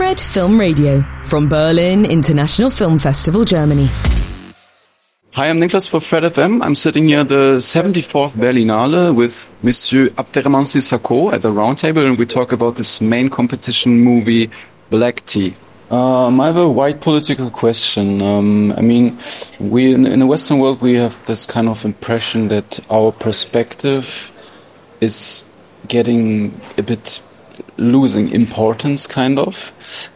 Fred Film Radio from Berlin International Film Festival, Germany. Hi, I'm Niklas for Fred FM. I'm sitting here at the 74th Berlinale with Monsieur Abderrahmane Sissako at the roundtable, and we talk about this main competition movie, Black Tea. Um, I have a wide political question. Um, I mean, we in, in, the Western world we have this kind of impression that our perspective is getting a bit losing importance, kind of.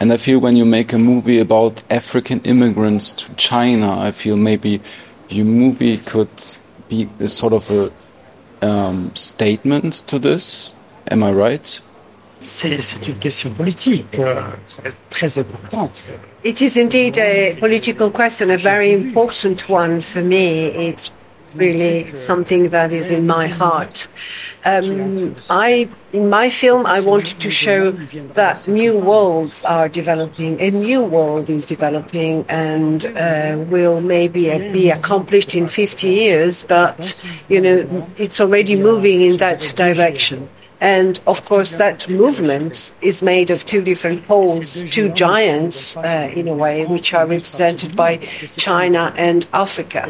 And I feel when you make a movie about African immigrants to China, I feel maybe your movie could be a sort of a um, statement to this. Am I right? C'est une question politique euh, très importante. It is indeed a political question, a very important one for me. It's really something that is in my heart. Um, I, in my film, I wanted to show that new worlds are developing. A new world is developing and uh, will maybe be accomplished in 50 years, but, you know, it's already moving in that direction. And of course, that movement is made of two different poles, two giants, uh, in a way, which are represented by China and Africa,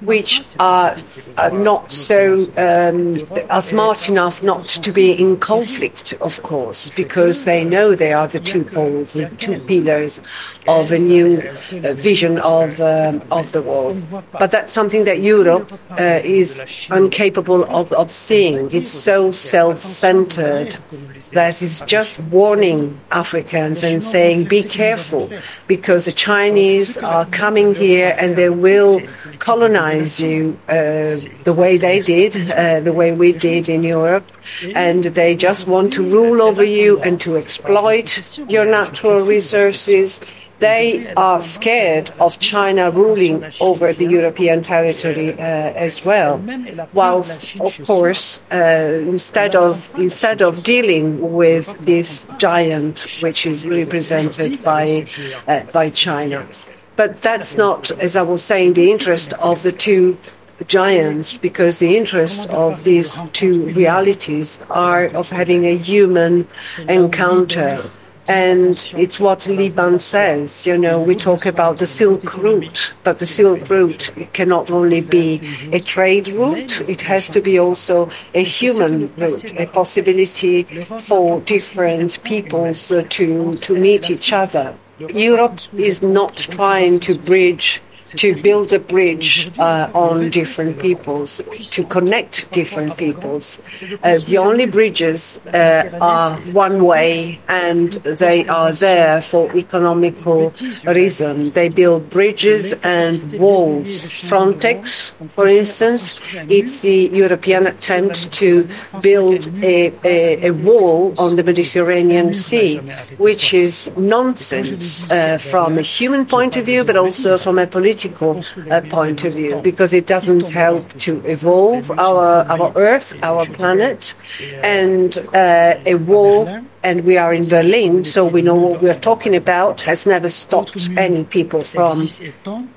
which are, are not so um, are smart enough not to be in conflict, of course, because they know they are the two poles, the two pillars of a new uh, vision of um, of the world. But that's something that Europe uh, is incapable of, of seeing. It's so self-centered centered that is just warning Africans and saying, be careful, because the Chinese are coming here and they will colonize you uh, the way they did, uh, the way we did in Europe, and they just want to rule over you and to exploit your natural resources they are scared of China ruling over the European territory uh, as well. Whilst, of course, uh, instead of instead of dealing with this giant, which is represented by uh, by China, but that's not, as I was saying, the interest of the two giants because the interest of these two realities are of having a human encounter and it's what Liban says, you know, we talk about the Silk Route, but the Silk Route cannot only be a trade route, it has to be also a human route, a possibility for different peoples to, to meet each other. Europe is not trying to bridge to build a bridge uh, on different peoples, to connect different peoples. Uh, the only bridges uh, are one way and they are there for economical reason. They build bridges and walls. Frontex, for instance, it's the European attempt to build a, a, a wall on the Mediterranean Sea, which is nonsense uh, from a human point of view, but also from a political political uh, point of view because it doesn't help to evolve our, our Earth, our planet, and uh, a war. And we are in Berlin, so we know what we're talking about has never stopped any people from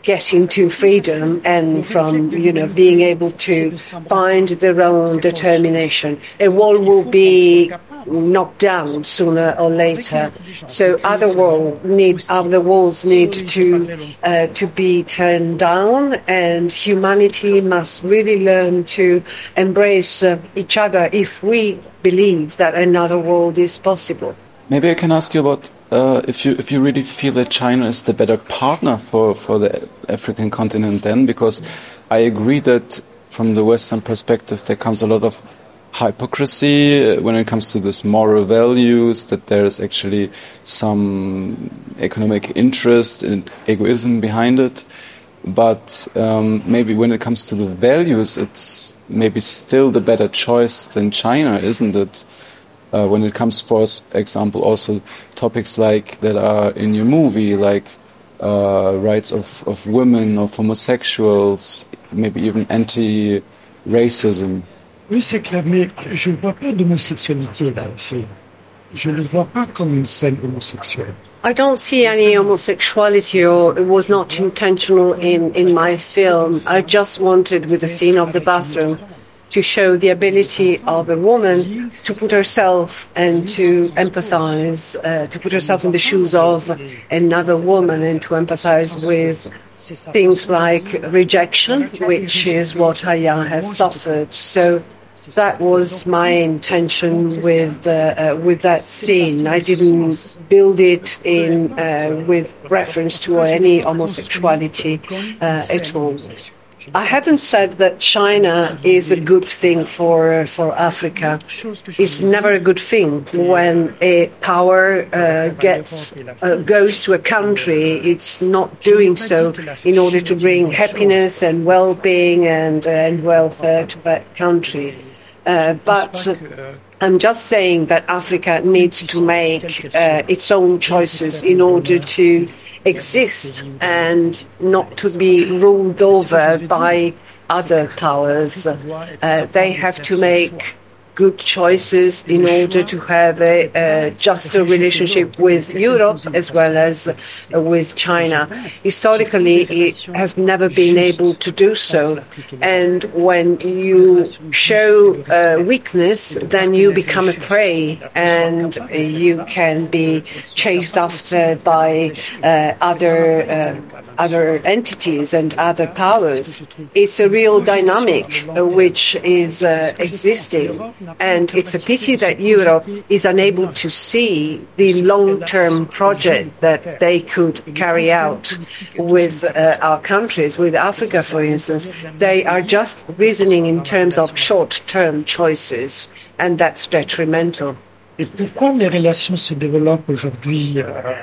getting to freedom and from, you know, being able to find their own determination. A wall will be knocked down sooner or later. So other walls need other walls need to uh, to be turned down, and humanity must really learn to embrace uh, each other if we believe that another world is possible. Maybe I can ask you about uh, if you if you really feel that China is the better partner for for the African continent, then because I agree that from the Western perspective there comes a lot of hypocrisy when it comes to this moral values that there is actually some economic interest and egoism behind it but um, maybe when it comes to the values it's maybe still the better choice than china isn't it uh, when it comes for example also topics like that are in your movie like uh, rights of, of women of homosexuals maybe even anti-racism Oui, c'est clair, mais je ne vois pas d'homosexualité dans le film. Je ne le vois pas comme une scène homosexuelle. I don't see any homosexuality or it was not intentional in, in my film. I just wanted with the scene of the bathroom to show the ability of a woman to put herself and to empathize, uh, to put herself in the shoes of another woman and to empathize with things like rejection, which is what Aya has suffered. So that was my intention with uh, uh, with that scene. I didn't build it in uh, with reference to any homosexuality uh, at all. I haven't said that China is a good thing for for Africa. It's never a good thing when a power uh, gets uh, goes to a country. It's not doing so in order to bring happiness and well-being and and welfare to that country. Uh, but I'm just saying that Africa needs to make uh, its own choices in order to exist and not to be ruled over by other powers. Uh, they have to make good choices in order to have a, a juster relationship with Europe as well as uh, with China. Historically, it has never been able to do so. And when you show uh, weakness, then you become a prey and you can be chased after by uh, other uh, other entities and other powers. It's a real dynamic uh, which is uh, existing. And it's a pity that Europe is unable to see the long-term project that they could carry out with uh, our countries, with Africa, for instance. They are just reasoning in terms of short-term choices, and that's detrimental. Et pourquoi les relations se développent aujourd'hui euh,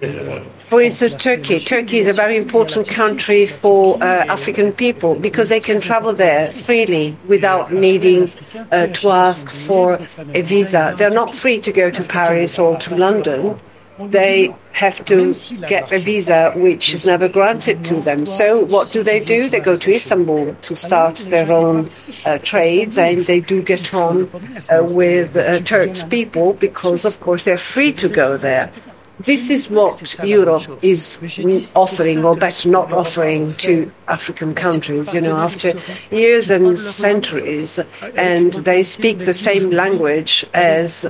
For instance, Turkey. Turkey is a very important country for uh, African people because they can travel there freely without needing uh, to ask for a visa. They're not free to go to Paris or to London. They have to get a visa which is never granted to them. So what do they do? They go to Istanbul to start their own uh, trades and they do get on uh, with uh, Turks people because, of course, they're free to go there. This is what Europe is offering, or better, not offering to African countries. You know, after years and centuries, and they speak the same language as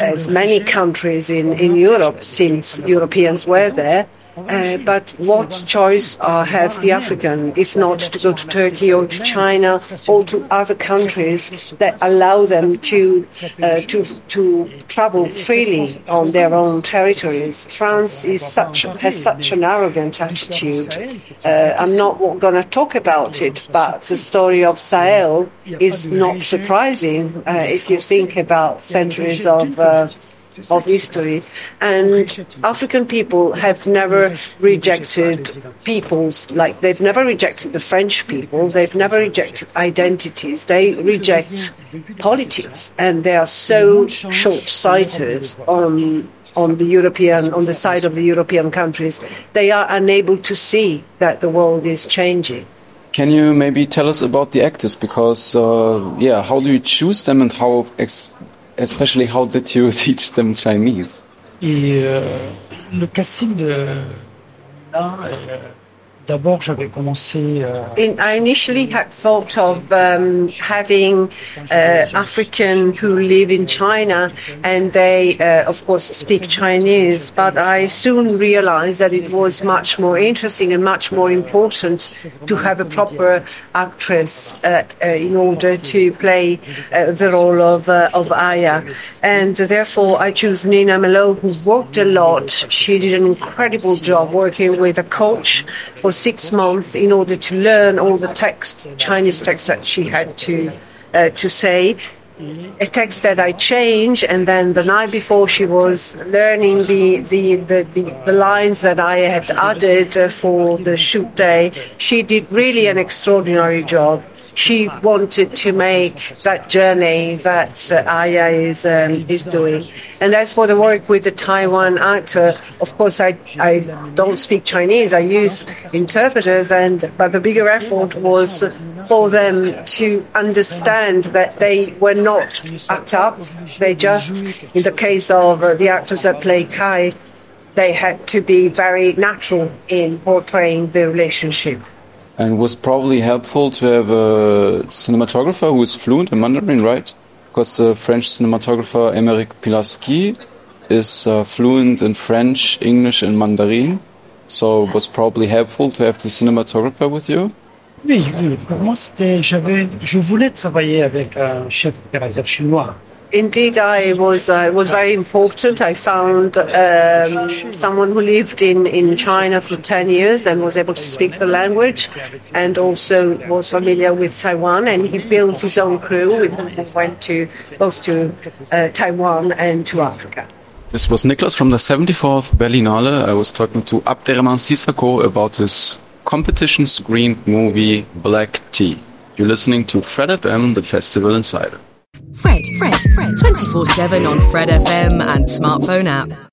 as many countries in in Europe since Europeans were there. Uh, but what choice uh, have the African, if not to go to Turkey or to China or to other countries that allow them to uh, to to travel freely on their own territories? France is such has such an arrogant attitude. Uh, I'm not going to talk about it, but the story of Sahel is not surprising uh, if you think about centuries of uh, of history. And African people have never rejected peoples, like they've never rejected the French people, they've never rejected identities, they reject politics, and they are so short sighted on. On the European, on the side of the European countries, they are unable to see that the world is changing. Can you maybe tell us about the actors? Because, uh, yeah, how do you choose them and how especially how did you teach them Chinese? Et euh, le casting de ah, là, euh, d'abord j'avais commencé. Euh, In, I initially had thought of um, having uh, African who live in China, and they, uh, of course, speak Chinese. But I soon realized that it was much more interesting and much more important to have a proper actress uh, in order to play uh, the role of uh, of Aya, and therefore I chose Nina Melo, who worked a lot. She did an incredible job working with a coach for six months in order to learn all the text, Chinese text that she had to uh, to say. A text that I changed, and then the night before she was learning the the, the, the, the lines that I had added uh, for the shoot day. She did really an extraordinary job she wanted to make that journey that uh, Aya is um, is doing. And as for the work with the Taiwan actor, of course, I I don't speak Chinese. I use interpreters, and but the bigger effort was for them to understand that they were not act up. They just, in the case of uh, the actors that play Kai, they had to be very natural in portraying the relationship. And was probably helpful to have a cinematographer who is fluent in Mandarin, right? Because the French cinematographer Aymerick Pilarski is uh, fluent in French, English, and Mandarin. So it was probably helpful to have the cinematographer with you. Oui. Pour moi, c'était, j'avais, je voulais travailler avec un chef opérateur chinois. Indeed, I was uh, was very important. I found um, someone who lived in, in China for ten years and was able to speak the language, and also was familiar with Taiwan. And he built his own crew with whom he went to both to uh, Taiwan and to Africa. This was Niklas from the 74th Berlinale. I was talking to Abderrahmane Sissako about his competition screened movie Black Tea. You're listening to Fred FM, the Festival Insider. Fred, Fred, Fred, 24 7 on Fred FM and smartphone app.